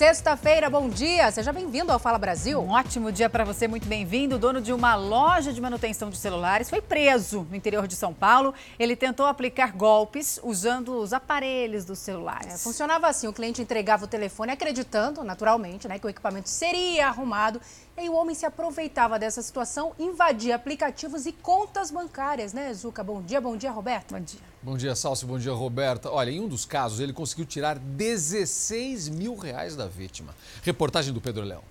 Sexta-feira, bom dia. Seja bem-vindo ao Fala Brasil. Um ótimo dia para você, muito bem-vindo. O dono de uma loja de manutenção de celulares foi preso no interior de São Paulo. Ele tentou aplicar golpes usando os aparelhos dos celulares. É, funcionava assim: o cliente entregava o telefone acreditando, naturalmente, né, que o equipamento seria arrumado. E o homem se aproveitava dessa situação, invadia aplicativos e contas bancárias, né, Zuca? Bom dia, bom dia, Roberto. Bom dia. Bom dia, Salso. Bom dia, Roberta. Olha, em um dos casos, ele conseguiu tirar 16 mil reais da vítima. Reportagem do Pedro Leão.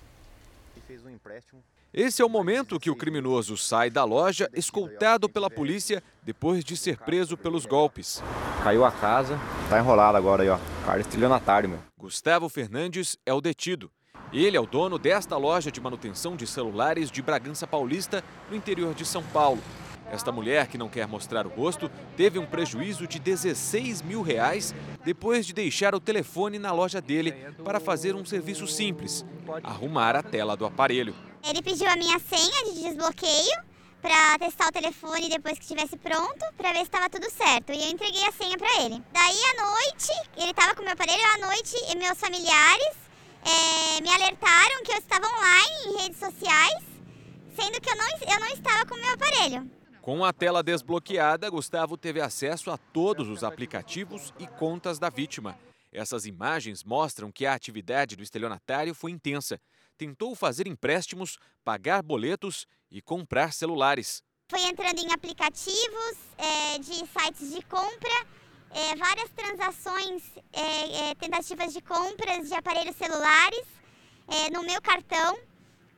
Esse é o momento que o criminoso sai da loja escoltado pela polícia depois de ser preso pelos golpes. Caiu a casa, tá enrolado agora aí, ó. Cara, estelionatário, meu. Gustavo Fernandes é o detido. Ele é o dono desta loja de manutenção de celulares de Bragança Paulista, no interior de São Paulo. Esta mulher, que não quer mostrar o rosto, teve um prejuízo de 16 mil reais depois de deixar o telefone na loja dele para fazer um serviço simples, arrumar a tela do aparelho. Ele pediu a minha senha de desbloqueio para testar o telefone depois que estivesse pronto, para ver se estava tudo certo. E eu entreguei a senha para ele. Daí à noite, ele estava com meu aparelho, à noite meus familiares é, me alertaram que eu estava online em redes sociais, sendo que eu não, eu não estava com meu aparelho. Com a tela desbloqueada, Gustavo teve acesso a todos os aplicativos e contas da vítima. Essas imagens mostram que a atividade do estelionatário foi intensa. Tentou fazer empréstimos, pagar boletos e comprar celulares. Foi entrando em aplicativos é, de sites de compra, é, várias transações, é, tentativas de compras de aparelhos celulares no meu cartão.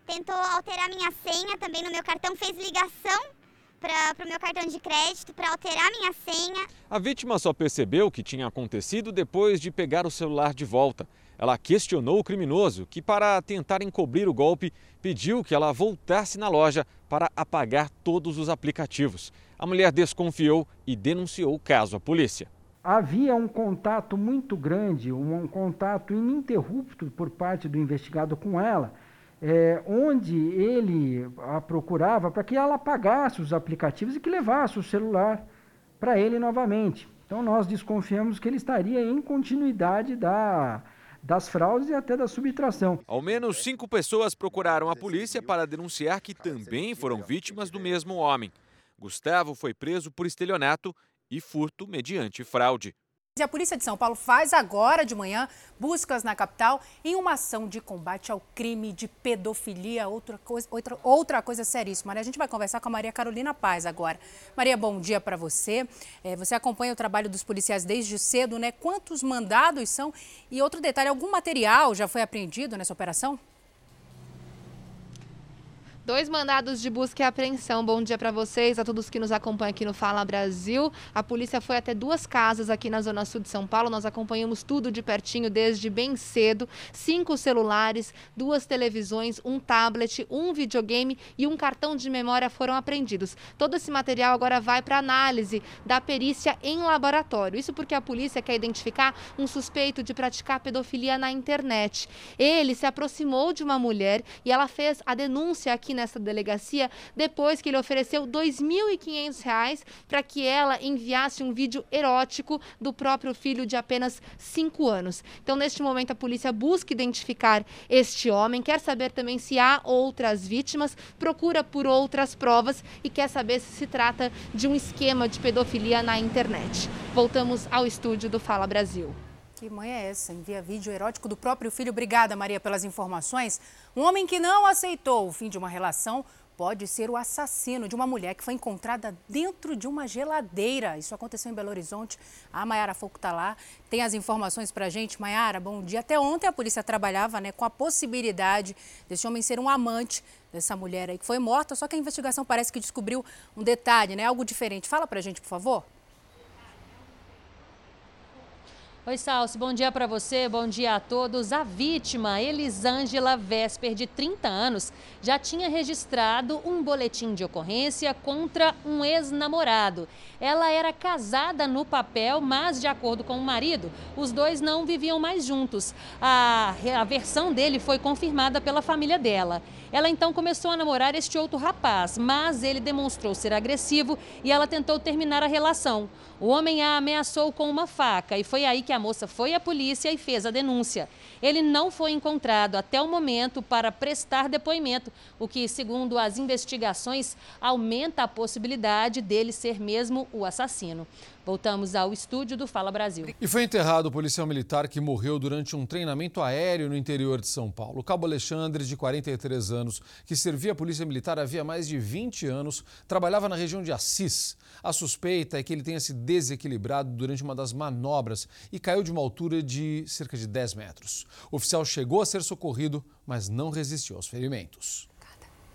Tentou alterar minha senha também no meu cartão, fez ligação para o meu cartão de crédito para alterar minha senha. A vítima só percebeu o que tinha acontecido depois de pegar o celular de volta. Ela questionou o criminoso, que, para tentar encobrir o golpe, pediu que ela voltasse na loja para apagar todos os aplicativos. A mulher desconfiou e denunciou o caso à polícia. Havia um contato muito grande, um contato ininterrupto por parte do investigado com ela é, onde ele a procurava para que ela apagasse os aplicativos e que levasse o celular para ele novamente. Então nós desconfiamos que ele estaria em continuidade da, das fraudes e até da subtração. Ao menos cinco pessoas procuraram a polícia para denunciar que também foram vítimas do mesmo homem. Gustavo foi preso por estelionato e furto mediante fraude. E a Polícia de São Paulo faz agora de manhã buscas na capital em uma ação de combate ao crime de pedofilia, outra coisa, outra, outra coisa seríssima. Né? A gente vai conversar com a Maria Carolina Paz agora. Maria, bom dia para você. É, você acompanha o trabalho dos policiais desde cedo, né? Quantos mandados são? E outro detalhe, algum material já foi apreendido nessa operação? Dois mandados de busca e apreensão. Bom dia para vocês, a todos que nos acompanham aqui no Fala Brasil. A polícia foi até duas casas aqui na Zona Sul de São Paulo. Nós acompanhamos tudo de pertinho desde bem cedo. Cinco celulares, duas televisões, um tablet, um videogame e um cartão de memória foram apreendidos. Todo esse material agora vai para análise da perícia em laboratório. Isso porque a polícia quer identificar um suspeito de praticar pedofilia na internet. Ele se aproximou de uma mulher e ela fez a denúncia aqui nessa delegacia depois que ele ofereceu R$ 2.500 para que ela enviasse um vídeo erótico do próprio filho de apenas 5 anos. Então, neste momento, a polícia busca identificar este homem, quer saber também se há outras vítimas, procura por outras provas e quer saber se se trata de um esquema de pedofilia na internet. Voltamos ao estúdio do Fala Brasil. Que mãe é essa? Envia vídeo erótico do próprio filho. Obrigada, Maria, pelas informações. Um homem que não aceitou o fim de uma relação pode ser o assassino de uma mulher que foi encontrada dentro de uma geladeira. Isso aconteceu em Belo Horizonte. A Maiara Foco está lá, tem as informações para a gente. Maiara, bom dia. Até ontem a polícia trabalhava né, com a possibilidade desse homem ser um amante dessa mulher aí que foi morta, só que a investigação parece que descobriu um detalhe, né, algo diferente. Fala para a gente, por favor. Oi, Salso, bom dia para você, bom dia a todos. A vítima, Elisângela Vesper, de 30 anos, já tinha registrado um boletim de ocorrência contra um ex-namorado. Ela era casada no papel, mas, de acordo com o marido, os dois não viviam mais juntos. A, a versão dele foi confirmada pela família dela. Ela então começou a namorar este outro rapaz, mas ele demonstrou ser agressivo e ela tentou terminar a relação. O homem a ameaçou com uma faca e foi aí que que a moça foi à polícia e fez a denúncia. Ele não foi encontrado até o momento para prestar depoimento, o que, segundo as investigações, aumenta a possibilidade dele ser mesmo o assassino. Voltamos ao estúdio do Fala Brasil. E foi enterrado o policial militar que morreu durante um treinamento aéreo no interior de São Paulo. O cabo Alexandre, de 43 anos, que servia a polícia militar havia mais de 20 anos, trabalhava na região de Assis. A suspeita é que ele tenha se desequilibrado durante uma das manobras e caiu de uma altura de cerca de 10 metros. O oficial chegou a ser socorrido, mas não resistiu aos ferimentos.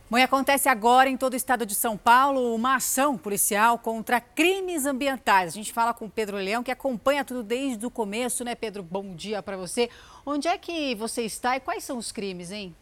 Bom, e acontece agora em todo o estado de São Paulo uma ação policial contra crimes ambientais. A gente fala com o Pedro Leão, que acompanha tudo desde o começo, né, Pedro? Bom dia para você. Onde é que você está e quais são os crimes, hein?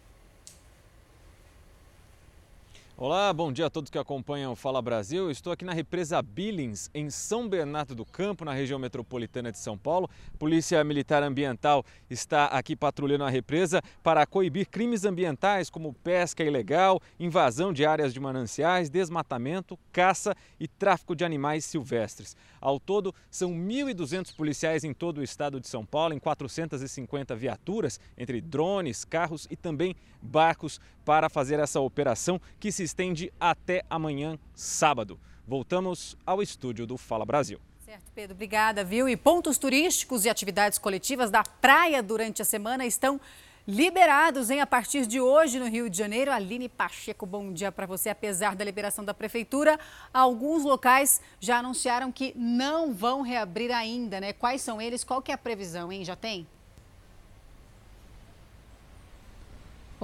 Olá, bom dia a todos que acompanham o Fala Brasil. Estou aqui na represa Billings, em São Bernardo do Campo, na região metropolitana de São Paulo. Polícia Militar Ambiental está aqui patrulhando a represa para coibir crimes ambientais como pesca ilegal, invasão de áreas de mananciais, desmatamento, caça e tráfico de animais silvestres. Ao todo, são 1.200 policiais em todo o estado de São Paulo, em 450 viaturas, entre drones, carros e também barcos, para fazer essa operação que se estende até amanhã, sábado. Voltamos ao estúdio do Fala Brasil. Certo, Pedro, obrigada, viu? E pontos turísticos e atividades coletivas da praia durante a semana estão liberados, hein? A partir de hoje no Rio de Janeiro. Aline Pacheco, bom dia para você. Apesar da liberação da prefeitura, alguns locais já anunciaram que não vão reabrir ainda, né? Quais são eles? Qual que é a previsão, hein? Já tem?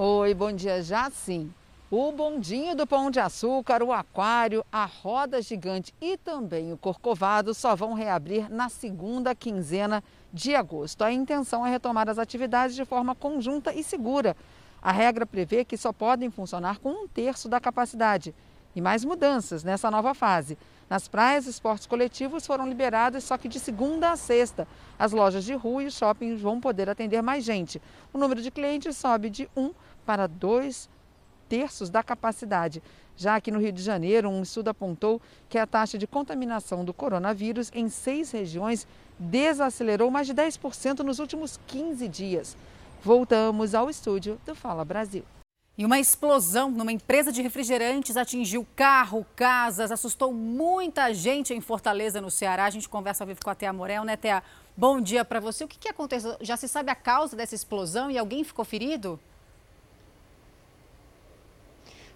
Oi, bom dia. Já sim. O bondinho do Pão de Açúcar, o aquário, a roda gigante e também o Corcovado só vão reabrir na segunda quinzena de agosto. A intenção é retomar as atividades de forma conjunta e segura. A regra prevê que só podem funcionar com um terço da capacidade. E mais mudanças nessa nova fase. Nas praias, esportes coletivos foram liberados, só que de segunda a sexta. As lojas de rua e shoppings vão poder atender mais gente. O número de clientes sobe de um para dois terços da capacidade. Já aqui no Rio de Janeiro, um estudo apontou que a taxa de contaminação do coronavírus em seis regiões desacelerou mais de 10% nos últimos 15 dias. Voltamos ao estúdio do Fala Brasil. E uma explosão numa empresa de refrigerantes atingiu carro, casas, assustou muita gente em Fortaleza, no Ceará. A gente conversa ao vivo com a Tea Morel, né, Tea? Bom dia para você. O que, que aconteceu? Já se sabe a causa dessa explosão e alguém ficou ferido?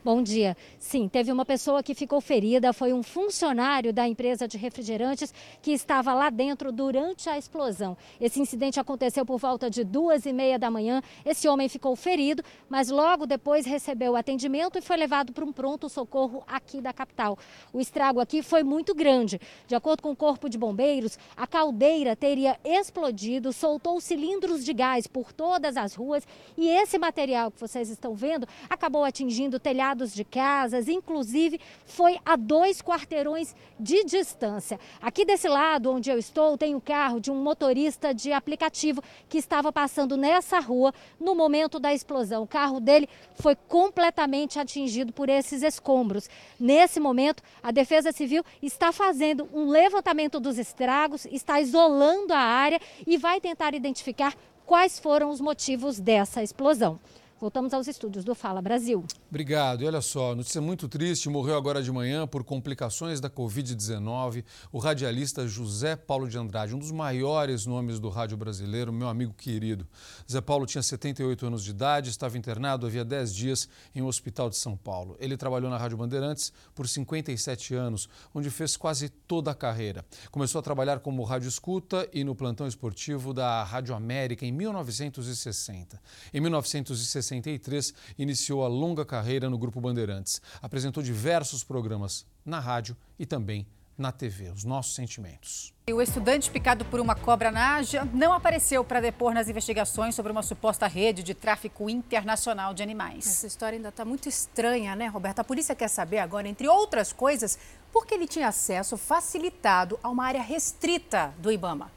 Bom dia. Sim, teve uma pessoa que ficou ferida, foi um funcionário da empresa de refrigerantes que estava lá dentro durante a explosão. Esse incidente aconteceu por volta de duas e meia da manhã. Esse homem ficou ferido, mas logo depois recebeu atendimento e foi levado para um pronto-socorro aqui da capital. O estrago aqui foi muito grande. De acordo com o Corpo de Bombeiros, a caldeira teria explodido, soltou cilindros de gás por todas as ruas e esse material que vocês estão vendo acabou atingindo o telhado de casas, inclusive foi a dois quarteirões de distância. Aqui desse lado onde eu estou, tem o carro de um motorista de aplicativo que estava passando nessa rua no momento da explosão. O carro dele foi completamente atingido por esses escombros. Nesse momento, a Defesa Civil está fazendo um levantamento dos estragos, está isolando a área e vai tentar identificar quais foram os motivos dessa explosão. Voltamos aos estúdios do Fala Brasil. Obrigado. E olha só, notícia muito triste, morreu agora de manhã por complicações da Covid-19 o radialista José Paulo de Andrade, um dos maiores nomes do rádio brasileiro, meu amigo querido. Zé Paulo tinha 78 anos de idade, estava internado havia 10 dias em um hospital de São Paulo. Ele trabalhou na Rádio Bandeirantes por 57 anos, onde fez quase toda a carreira. Começou a trabalhar como rádio escuta e no plantão esportivo da Rádio América em 1960. Em 1960, 1963, iniciou a longa carreira no Grupo Bandeirantes. Apresentou diversos programas na rádio e também na TV. Os nossos sentimentos. O estudante picado por uma cobra naja não apareceu para depor nas investigações sobre uma suposta rede de tráfico internacional de animais. Essa história ainda está muito estranha, né, Roberta? A polícia quer saber agora, entre outras coisas, por que ele tinha acesso facilitado a uma área restrita do Ibama.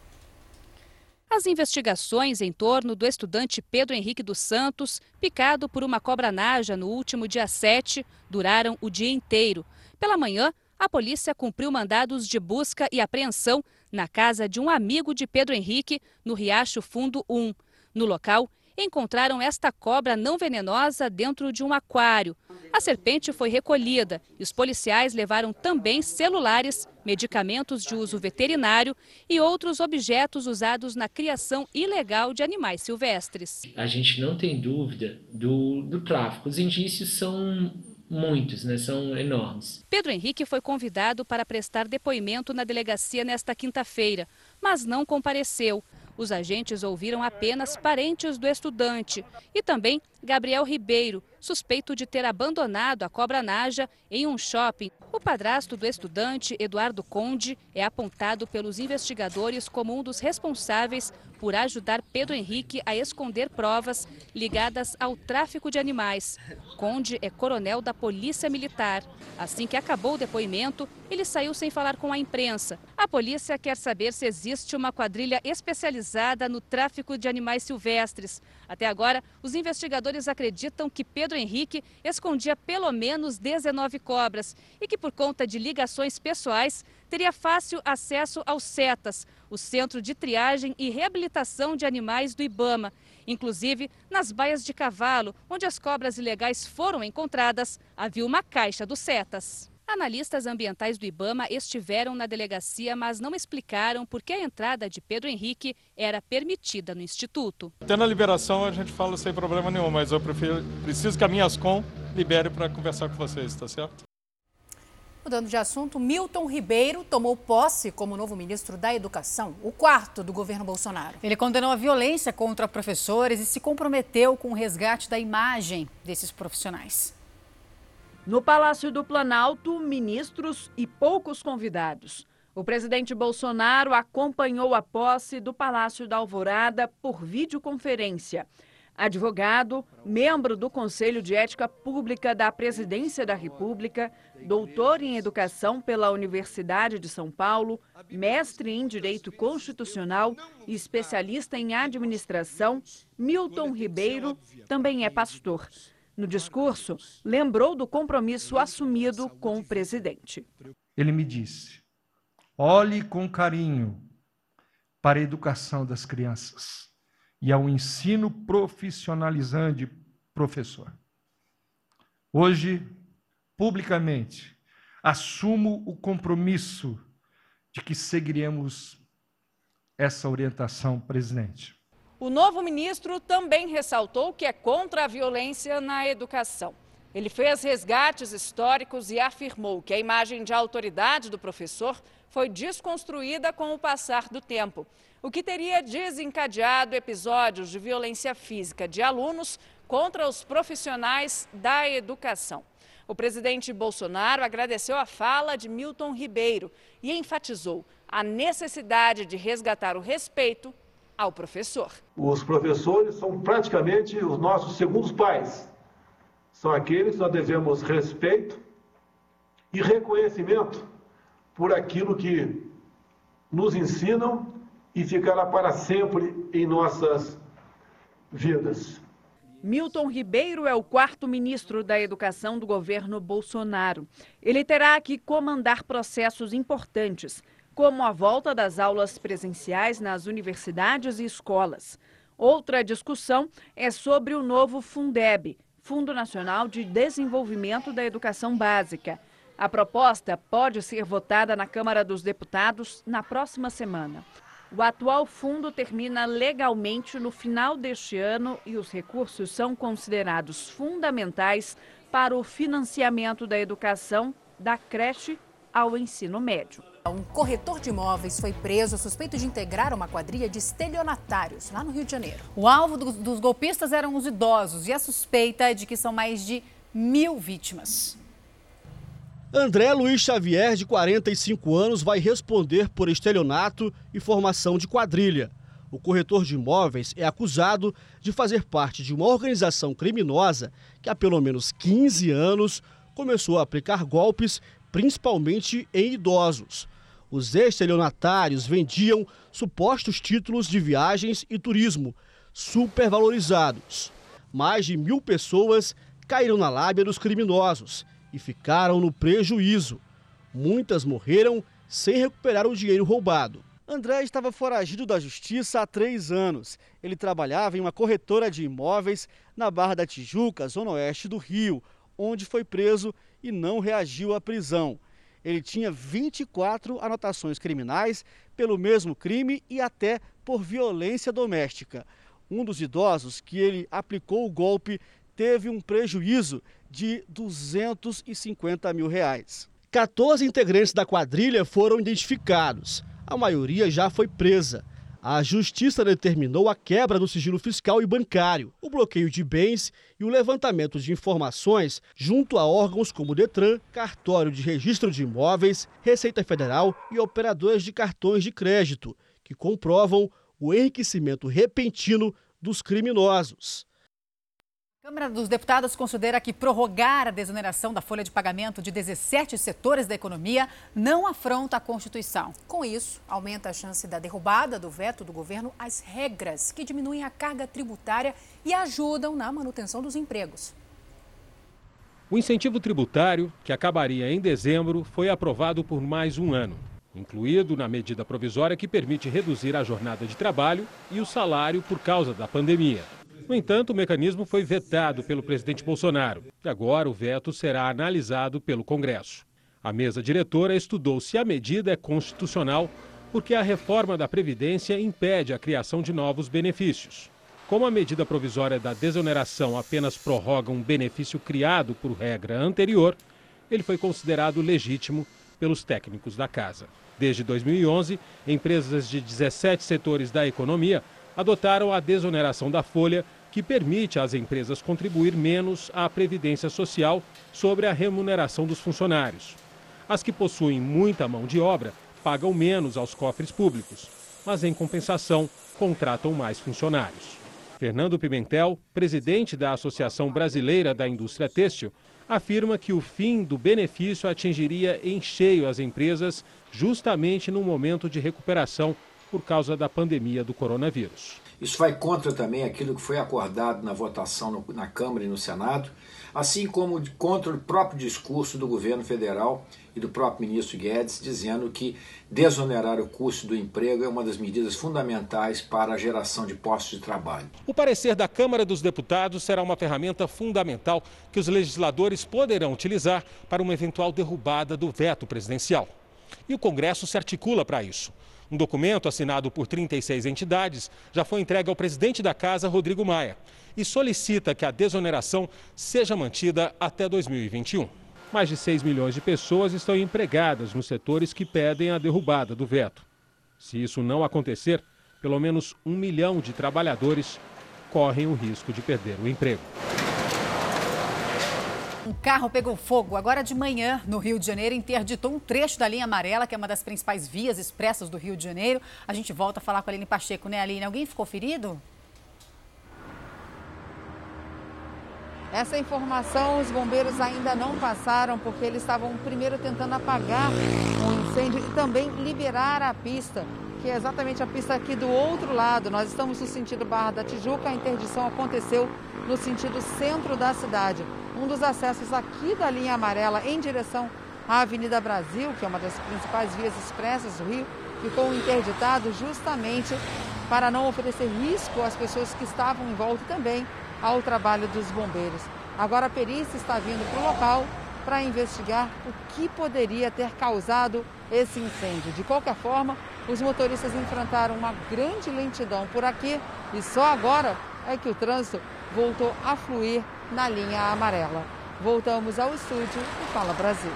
As investigações em torno do estudante Pedro Henrique dos Santos, picado por uma cobra naja no último dia 7, duraram o dia inteiro. Pela manhã, a polícia cumpriu mandados de busca e apreensão na casa de um amigo de Pedro Henrique, no Riacho Fundo 1. No local, encontraram esta cobra não venenosa dentro de um aquário. A serpente foi recolhida e os policiais levaram também celulares, medicamentos de uso veterinário e outros objetos usados na criação ilegal de animais silvestres. A gente não tem dúvida do, do tráfico. Os indícios são muitos, né? são enormes. Pedro Henrique foi convidado para prestar depoimento na delegacia nesta quinta-feira, mas não compareceu. Os agentes ouviram apenas parentes do estudante e também Gabriel Ribeiro, suspeito de ter abandonado a cobra naja em um shopping. O padrasto do estudante, Eduardo Conde, é apontado pelos investigadores como um dos responsáveis por ajudar Pedro Henrique a esconder provas ligadas ao tráfico de animais. Conde é coronel da Polícia Militar. Assim que acabou o depoimento, ele saiu sem falar com a imprensa. A polícia quer saber se existe uma quadrilha especializada no tráfico de animais silvestres. Até agora, os investigadores acreditam que Pedro Henrique escondia pelo menos 19 cobras e que, por conta de ligações pessoais, teria fácil acesso aos CETAS, o Centro de Triagem e Reabilitação de Animais do Ibama. Inclusive, nas baias de cavalo, onde as cobras ilegais foram encontradas, havia uma caixa dos CETAS. Analistas ambientais do Ibama estiveram na delegacia, mas não explicaram por que a entrada de Pedro Henrique era permitida no Instituto. Tendo a liberação, a gente fala sem problema nenhum, mas eu prefiro, preciso que a minha Ascom libere para conversar com vocês, tá certo? Mudando de assunto, Milton Ribeiro tomou posse como novo ministro da Educação, o quarto do governo Bolsonaro. Ele condenou a violência contra professores e se comprometeu com o resgate da imagem desses profissionais. No Palácio do Planalto, ministros e poucos convidados. O presidente Bolsonaro acompanhou a posse do Palácio da Alvorada por videoconferência. Advogado, membro do Conselho de Ética Pública da Presidência da República, doutor em Educação pela Universidade de São Paulo, mestre em Direito Constitucional e especialista em Administração, Milton Ribeiro também é pastor. No discurso, lembrou do compromisso assumido com o presidente. Ele me disse: olhe com carinho para a educação das crianças e ao ensino profissionalizante professor. Hoje, publicamente, assumo o compromisso de que seguiremos essa orientação, presidente. O novo ministro também ressaltou que é contra a violência na educação. Ele fez resgates históricos e afirmou que a imagem de autoridade do professor foi desconstruída com o passar do tempo, o que teria desencadeado episódios de violência física de alunos contra os profissionais da educação. O presidente Bolsonaro agradeceu a fala de Milton Ribeiro e enfatizou a necessidade de resgatar o respeito ao professor. Os professores são praticamente os nossos segundos pais. São aqueles que nós devemos respeito e reconhecimento por aquilo que nos ensinam e ficará para sempre em nossas vidas. Milton Ribeiro é o quarto ministro da Educação do governo Bolsonaro. Ele terá que comandar processos importantes como a volta das aulas presenciais nas universidades e escolas. Outra discussão é sobre o novo Fundeb, Fundo Nacional de Desenvolvimento da Educação Básica. A proposta pode ser votada na Câmara dos Deputados na próxima semana. O atual fundo termina legalmente no final deste ano e os recursos são considerados fundamentais para o financiamento da educação da creche ao ensino médio. Um corretor de imóveis foi preso suspeito de integrar uma quadrilha de estelionatários lá no Rio de Janeiro. O alvo do, dos golpistas eram os idosos e a suspeita é de que são mais de mil vítimas. André Luiz Xavier, de 45 anos, vai responder por estelionato e formação de quadrilha. O corretor de imóveis é acusado de fazer parte de uma organização criminosa que há pelo menos 15 anos começou a aplicar golpes principalmente em idosos. Os estelionatários vendiam supostos títulos de viagens e turismo, supervalorizados. Mais de mil pessoas caíram na lábia dos criminosos e ficaram no prejuízo. Muitas morreram sem recuperar o dinheiro roubado. André estava foragido da justiça há três anos. Ele trabalhava em uma corretora de imóveis na Barra da Tijuca, zona oeste do Rio, onde foi preso e não reagiu à prisão. Ele tinha 24 anotações criminais pelo mesmo crime e até por violência doméstica. Um dos idosos que ele aplicou o golpe teve um prejuízo de 250 mil reais. 14 integrantes da quadrilha foram identificados a maioria já foi presa. A justiça determinou a quebra do sigilo fiscal e bancário, o bloqueio de bens e o levantamento de informações junto a órgãos como Detran, Cartório de Registro de Imóveis, Receita Federal e operadoras de cartões de crédito, que comprovam o enriquecimento repentino dos criminosos. A Câmara dos Deputados considera que prorrogar a desoneração da folha de pagamento de 17 setores da economia não afronta a Constituição. Com isso, aumenta a chance da derrubada do veto do governo às regras que diminuem a carga tributária e ajudam na manutenção dos empregos. O incentivo tributário, que acabaria em dezembro, foi aprovado por mais um ano, incluído na medida provisória que permite reduzir a jornada de trabalho e o salário por causa da pandemia. No entanto, o mecanismo foi vetado pelo presidente Bolsonaro e agora o veto será analisado pelo Congresso. A mesa diretora estudou se a medida é constitucional porque a reforma da Previdência impede a criação de novos benefícios. Como a medida provisória da desoneração apenas prorroga um benefício criado por regra anterior, ele foi considerado legítimo pelos técnicos da casa. Desde 2011, empresas de 17 setores da economia adotaram a desoneração da folha que permite às empresas contribuir menos à previdência social sobre a remuneração dos funcionários. As que possuem muita mão de obra pagam menos aos cofres públicos, mas em compensação contratam mais funcionários. Fernando Pimentel, presidente da Associação Brasileira da Indústria Têxtil, afirma que o fim do benefício atingiria em cheio as empresas justamente no momento de recuperação por causa da pandemia do coronavírus. Isso vai contra também aquilo que foi acordado na votação no, na Câmara e no Senado, assim como contra o próprio discurso do governo federal e do próprio ministro Guedes, dizendo que desonerar o custo do emprego é uma das medidas fundamentais para a geração de postos de trabalho. O parecer da Câmara dos Deputados será uma ferramenta fundamental que os legisladores poderão utilizar para uma eventual derrubada do veto presidencial. E o Congresso se articula para isso. Um documento assinado por 36 entidades já foi entregue ao presidente da casa, Rodrigo Maia, e solicita que a desoneração seja mantida até 2021. Mais de 6 milhões de pessoas estão empregadas nos setores que pedem a derrubada do veto. Se isso não acontecer, pelo menos um milhão de trabalhadores correm o risco de perder o emprego. Um carro pegou fogo agora de manhã no Rio de Janeiro, interditou um trecho da linha amarela, que é uma das principais vias expressas do Rio de Janeiro. A gente volta a falar com a Aline Pacheco, né, Aline? Alguém ficou ferido? Essa informação os bombeiros ainda não passaram, porque eles estavam primeiro tentando apagar o incêndio e também liberar a pista, que é exatamente a pista aqui do outro lado. Nós estamos no sentido Barra da Tijuca, a interdição aconteceu no sentido centro da cidade um dos acessos aqui da linha amarela em direção à Avenida Brasil, que é uma das principais vias expressas do Rio, ficou interditado justamente para não oferecer risco às pessoas que estavam em volta também ao trabalho dos bombeiros. Agora a perícia está vindo para o local para investigar o que poderia ter causado esse incêndio. De qualquer forma, os motoristas enfrentaram uma grande lentidão por aqui e só agora é que o trânsito voltou a fluir na linha amarela. Voltamos ao estúdio e Fala Brasil.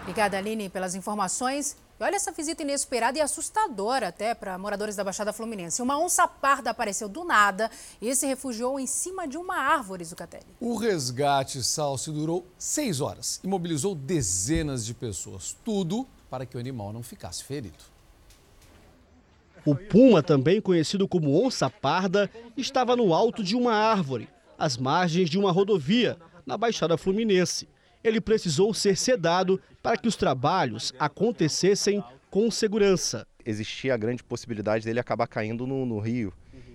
Obrigada, Aline, pelas informações. E olha essa visita inesperada e assustadora até para moradores da Baixada Fluminense. Uma onça parda apareceu do nada e se refugiou em cima de uma árvore, Zucatelli. O resgate, Salsi, durou seis horas e mobilizou dezenas de pessoas. Tudo para que o animal não ficasse ferido. O puma, também conhecido como onça parda, estava no alto de uma árvore às margens de uma rodovia, na Baixada Fluminense. Ele precisou ser sedado para que os trabalhos acontecessem com segurança. Existia a grande possibilidade dele acabar caindo no, no rio.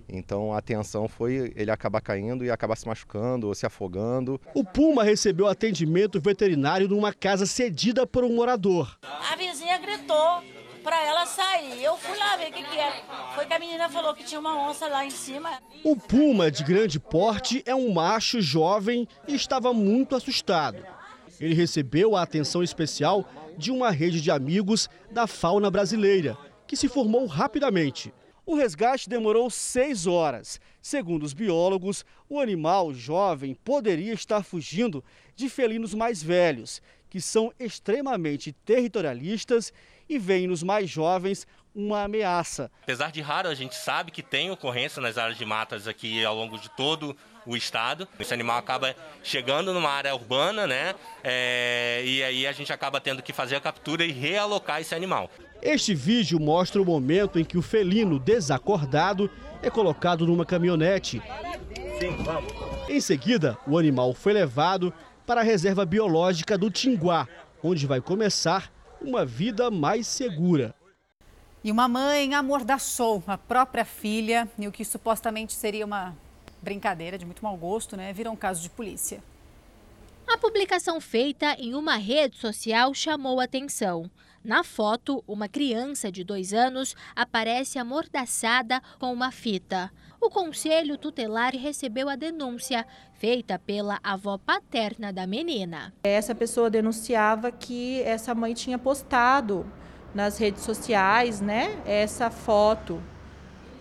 Então a tensão foi ele acabar caindo e acabar se machucando ou se afogando. O Puma recebeu atendimento veterinário numa casa cedida por um morador. A vizinha gritou para ela sair. Eu fui lá ver o que, que era. Foi que a menina falou que tinha uma onça lá em cima. O Puma de grande porte é um macho jovem e estava muito assustado. Ele recebeu a atenção especial de uma rede de amigos da fauna brasileira, que se formou rapidamente. O resgate demorou seis horas. Segundo os biólogos, o animal jovem poderia estar fugindo de felinos mais velhos, que são extremamente territorialistas e veem nos mais jovens uma ameaça. Apesar de raro, a gente sabe que tem ocorrência nas áreas de matas aqui ao longo de todo o estado. Esse animal acaba chegando numa área urbana, né? É, e aí a gente acaba tendo que fazer a captura e realocar esse animal. Este vídeo mostra o momento em que o felino desacordado é colocado numa caminhonete. Em seguida, o animal foi levado para a reserva biológica do Tinguá, onde vai começar uma vida mais segura. E uma mãe amordaçou a própria filha e o que supostamente seria uma brincadeira de muito mau gosto, né, virou um caso de polícia. A publicação feita em uma rede social chamou atenção. Na foto, uma criança de dois anos aparece amordaçada com uma fita. O Conselho Tutelar recebeu a denúncia, feita pela avó paterna da menina. Essa pessoa denunciava que essa mãe tinha postado nas redes sociais né, essa foto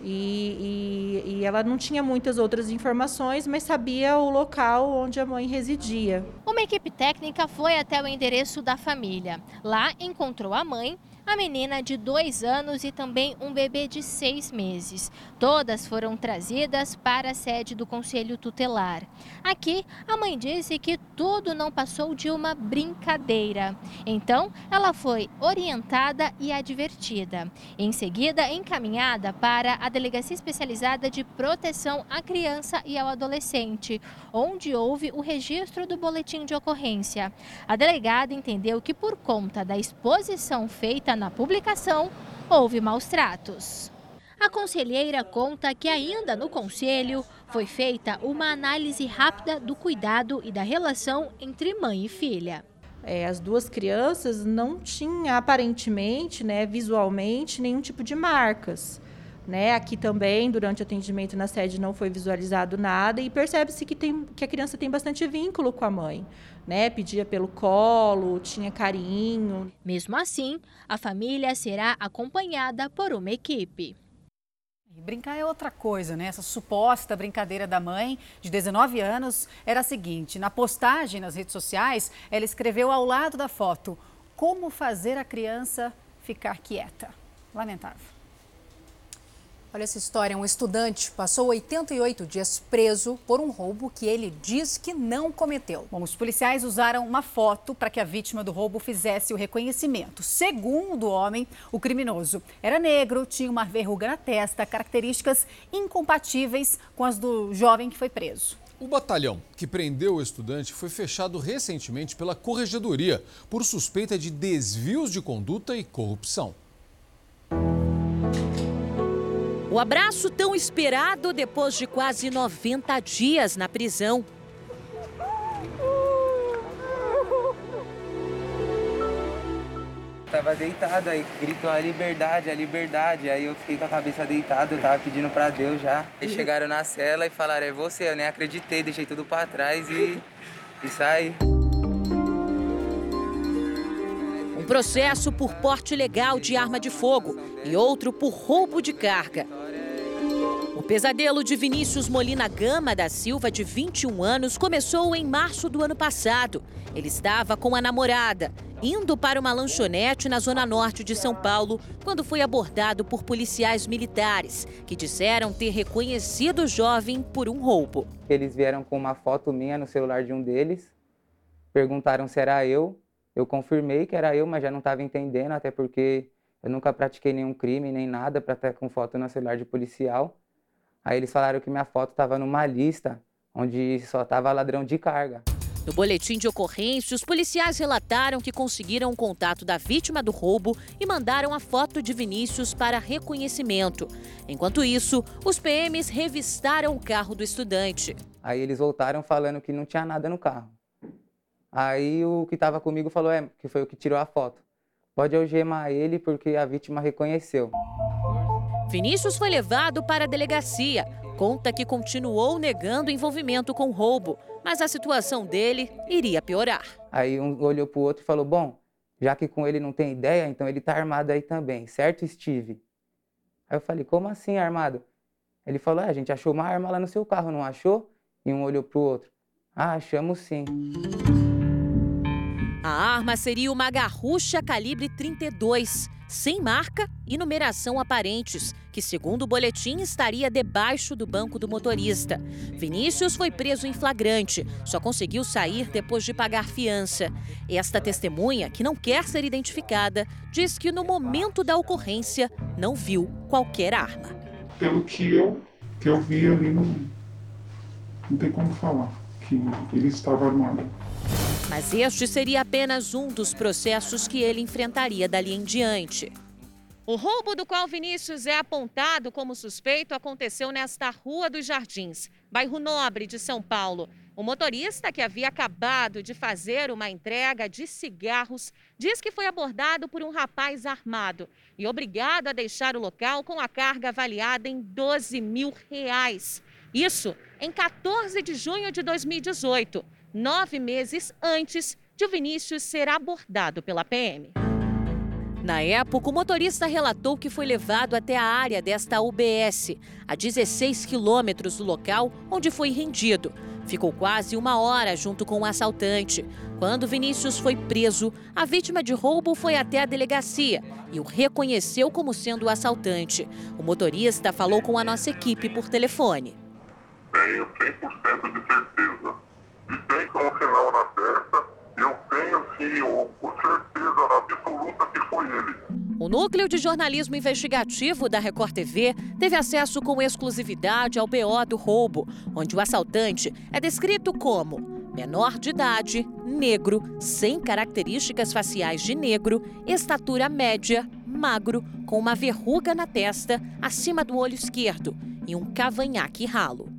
e, e, e, ela não tinha muitas outras informações, mas sabia o local onde a mãe residia. Uma equipe técnica foi até o endereço da família. Lá encontrou a mãe a menina de dois anos e também um bebê de seis meses. Todas foram trazidas para a sede do Conselho Tutelar. Aqui, a mãe disse que tudo não passou de uma brincadeira. Então, ela foi orientada e advertida. Em seguida, encaminhada para a Delegacia Especializada de Proteção à Criança e ao Adolescente, onde houve o registro do boletim de ocorrência. A delegada entendeu que, por conta da exposição feita na publicação, houve maus tratos. A conselheira conta que ainda no conselho foi feita uma análise rápida do cuidado e da relação entre mãe e filha. É, as duas crianças não tinham aparentemente, né, visualmente, nenhum tipo de marcas. Né? Aqui também, durante o atendimento na sede, não foi visualizado nada e percebe-se que, tem, que a criança tem bastante vínculo com a mãe. Né? Pedia pelo colo, tinha carinho. Mesmo assim, a família será acompanhada por uma equipe. Brincar é outra coisa, né? Essa suposta brincadeira da mãe, de 19 anos, era a seguinte: na postagem nas redes sociais, ela escreveu ao lado da foto: Como fazer a criança ficar quieta. Lamentável. Olha essa história: um estudante passou 88 dias preso por um roubo que ele diz que não cometeu. Bom, os policiais usaram uma foto para que a vítima do roubo fizesse o reconhecimento. Segundo o homem, o criminoso era negro, tinha uma verruga na testa, características incompatíveis com as do jovem que foi preso. O batalhão que prendeu o estudante foi fechado recentemente pela Corregedoria por suspeita de desvios de conduta e corrupção. O abraço tão esperado depois de quase 90 dias na prisão. Tava deitado aí, gritou a liberdade, a liberdade. Aí eu fiquei com a cabeça deitada, eu tava pedindo pra Deus já. Eles chegaram na cela e falaram, é você, eu nem acreditei, deixei tudo pra trás e, e saí. Um processo por porte ilegal de arma de fogo e outro por roubo de carga. Pesadelo de Vinícius Molina Gama da Silva, de 21 anos, começou em março do ano passado. Ele estava com a namorada, indo para uma lanchonete na zona norte de São Paulo, quando foi abordado por policiais militares, que disseram ter reconhecido o jovem por um roubo. Eles vieram com uma foto minha no celular de um deles, perguntaram se era eu. Eu confirmei que era eu, mas já não estava entendendo, até porque eu nunca pratiquei nenhum crime nem nada para estar com foto no celular de policial. Aí eles falaram que minha foto estava numa lista onde só estava ladrão de carga. No boletim de ocorrência, os policiais relataram que conseguiram o contato da vítima do roubo e mandaram a foto de Vinícius para reconhecimento. Enquanto isso, os PMs revistaram o carro do estudante. Aí eles voltaram falando que não tinha nada no carro. Aí o que estava comigo falou é, que foi o que tirou a foto. Pode algemar ele porque a vítima reconheceu. Vinícius foi levado para a delegacia. Conta que continuou negando envolvimento com roubo, mas a situação dele iria piorar. Aí um olhou para o outro e falou: Bom, já que com ele não tem ideia, então ele está armado aí também, certo, Steve? Aí eu falei: Como assim armado? Ele falou: é, A gente achou uma arma lá no seu carro, não achou? E um olhou para o outro: Ah, achamos sim. A arma seria uma garrucha calibre 32, sem marca e numeração aparentes, que, segundo o boletim, estaria debaixo do banco do motorista. Vinícius foi preso em flagrante, só conseguiu sair depois de pagar fiança. Esta testemunha, que não quer ser identificada, diz que no momento da ocorrência não viu qualquer arma. Pelo que eu, que eu vi ali, não, não tem como falar que ele estava armado. Mas este seria apenas um dos processos que ele enfrentaria dali em diante. O roubo do qual Vinícius é apontado como suspeito aconteceu nesta Rua dos Jardins, bairro Nobre de São Paulo. O motorista, que havia acabado de fazer uma entrega de cigarros, diz que foi abordado por um rapaz armado e obrigado a deixar o local com a carga avaliada em 12 mil reais. Isso em 14 de junho de 2018 nove meses antes de Vinícius ser abordado pela PM. Na época, o motorista relatou que foi levado até a área desta UBS, a 16 quilômetros do local onde foi rendido. Ficou quase uma hora junto com o assaltante. Quando Vinícius foi preso, a vítima de roubo foi até a delegacia e o reconheceu como sendo o assaltante. O motorista falou com a nossa equipe por telefone. Tenho 100% de certeza e sinal na testa, eu tenho sim, com certeza absoluta que foi ele. O Núcleo de Jornalismo Investigativo da Record TV teve acesso com exclusividade ao BO do roubo, onde o assaltante é descrito como menor de idade, negro, sem características faciais de negro, estatura média, magro, com uma verruga na testa, acima do olho esquerdo e um cavanhaque ralo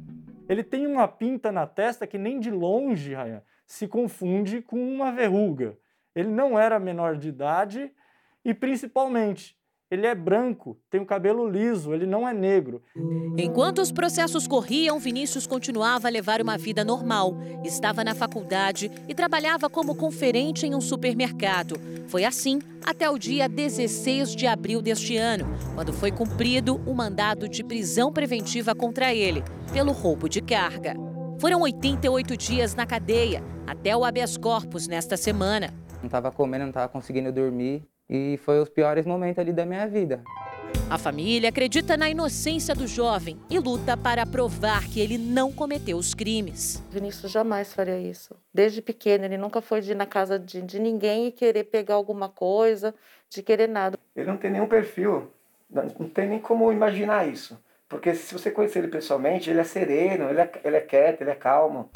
ele tem uma pinta na testa que nem de longe, Ryan, se confunde com uma verruga. Ele não era menor de idade e, principalmente, ele é branco, tem o cabelo liso, ele não é negro. Enquanto os processos corriam, Vinícius continuava a levar uma vida normal. Estava na faculdade e trabalhava como conferente em um supermercado. Foi assim até o dia 16 de abril deste ano, quando foi cumprido o um mandado de prisão preventiva contra ele, pelo roubo de carga. Foram 88 dias na cadeia, até o habeas corpus nesta semana. Não estava comendo, não estava conseguindo dormir. E foi os piores momentos ali da minha vida. A família acredita na inocência do jovem e luta para provar que ele não cometeu os crimes. Vinícius jamais faria isso. Desde pequeno, ele nunca foi de ir na casa de, de ninguém e querer pegar alguma coisa, de querer nada. Ele não tem nenhum perfil, não tem nem como imaginar isso. Porque se você conhecer ele pessoalmente, ele é sereno, ele é, ele é quieto, ele é calmo.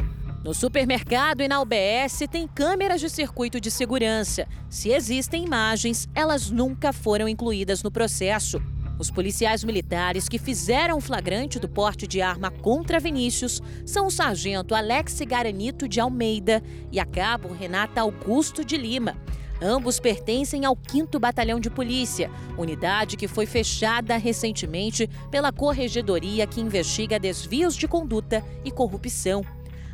No supermercado e na UBS tem câmeras de circuito de segurança. Se existem imagens, elas nunca foram incluídas no processo. Os policiais militares que fizeram o flagrante do porte de arma contra Vinícius são o sargento Alex Garanito de Almeida e a cabo Renata Augusto de Lima. Ambos pertencem ao 5 Batalhão de Polícia, unidade que foi fechada recentemente pela Corregedoria que investiga desvios de conduta e corrupção.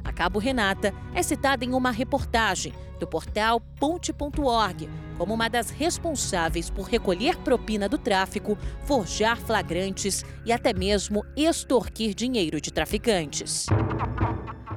A Cabo Renata é citada em uma reportagem do portal Ponte.org como uma das responsáveis por recolher propina do tráfico, forjar flagrantes e até mesmo extorquir dinheiro de traficantes.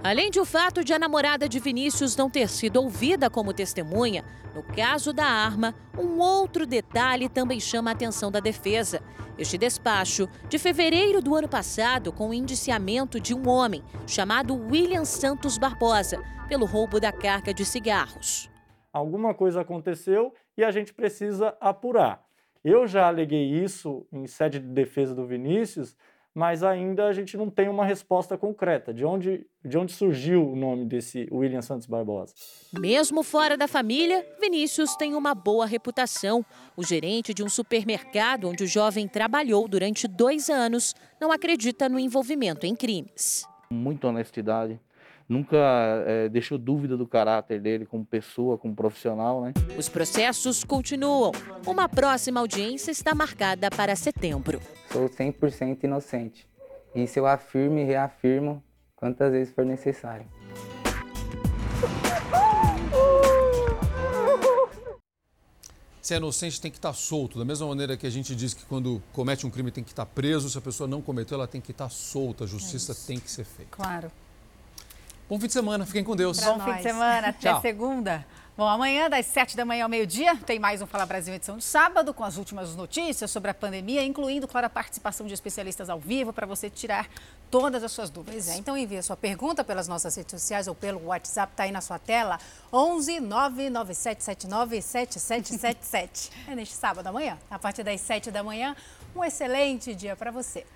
Além de o fato de a namorada de Vinícius não ter sido ouvida como testemunha, no caso da arma, um outro detalhe também chama a atenção da defesa. Este despacho, de fevereiro do ano passado, com o indiciamento de um homem chamado William Santos Barbosa, pelo roubo da carga de cigarros. Alguma coisa aconteceu e a gente precisa apurar. Eu já aleguei isso em sede de defesa do Vinícius, mas ainda a gente não tem uma resposta concreta de onde, de onde surgiu o nome desse William Santos Barbosa. Mesmo fora da família, Vinícius tem uma boa reputação. O gerente de um supermercado onde o jovem trabalhou durante dois anos não acredita no envolvimento em crimes. Muita honestidade, nunca é, deixou dúvida do caráter dele como pessoa, como profissional. Né? Os processos continuam. Uma próxima audiência está marcada para setembro. Sou 100% inocente. Isso eu afirmo e reafirmo quantas vezes for necessário. Se é inocente, tem que estar solto. Da mesma maneira que a gente diz que quando comete um crime tem que estar preso, se a pessoa não cometeu, ela tem que estar solta. A justiça é tem que ser feita. Claro. Bom fim de semana, fiquem com Deus. Bom fim de semana, até Tchau. segunda. Bom, amanhã, das 7 da manhã ao meio-dia, tem mais um Fala Brasil edição de sábado, com as últimas notícias sobre a pandemia, incluindo, claro, a participação de especialistas ao vivo para você tirar todas as suas dúvidas. É, então envie a sua pergunta pelas nossas redes sociais ou pelo WhatsApp, está aí na sua tela, 11 99779 7777. É neste sábado amanhã, a partir das 7 da manhã. Um excelente dia para você.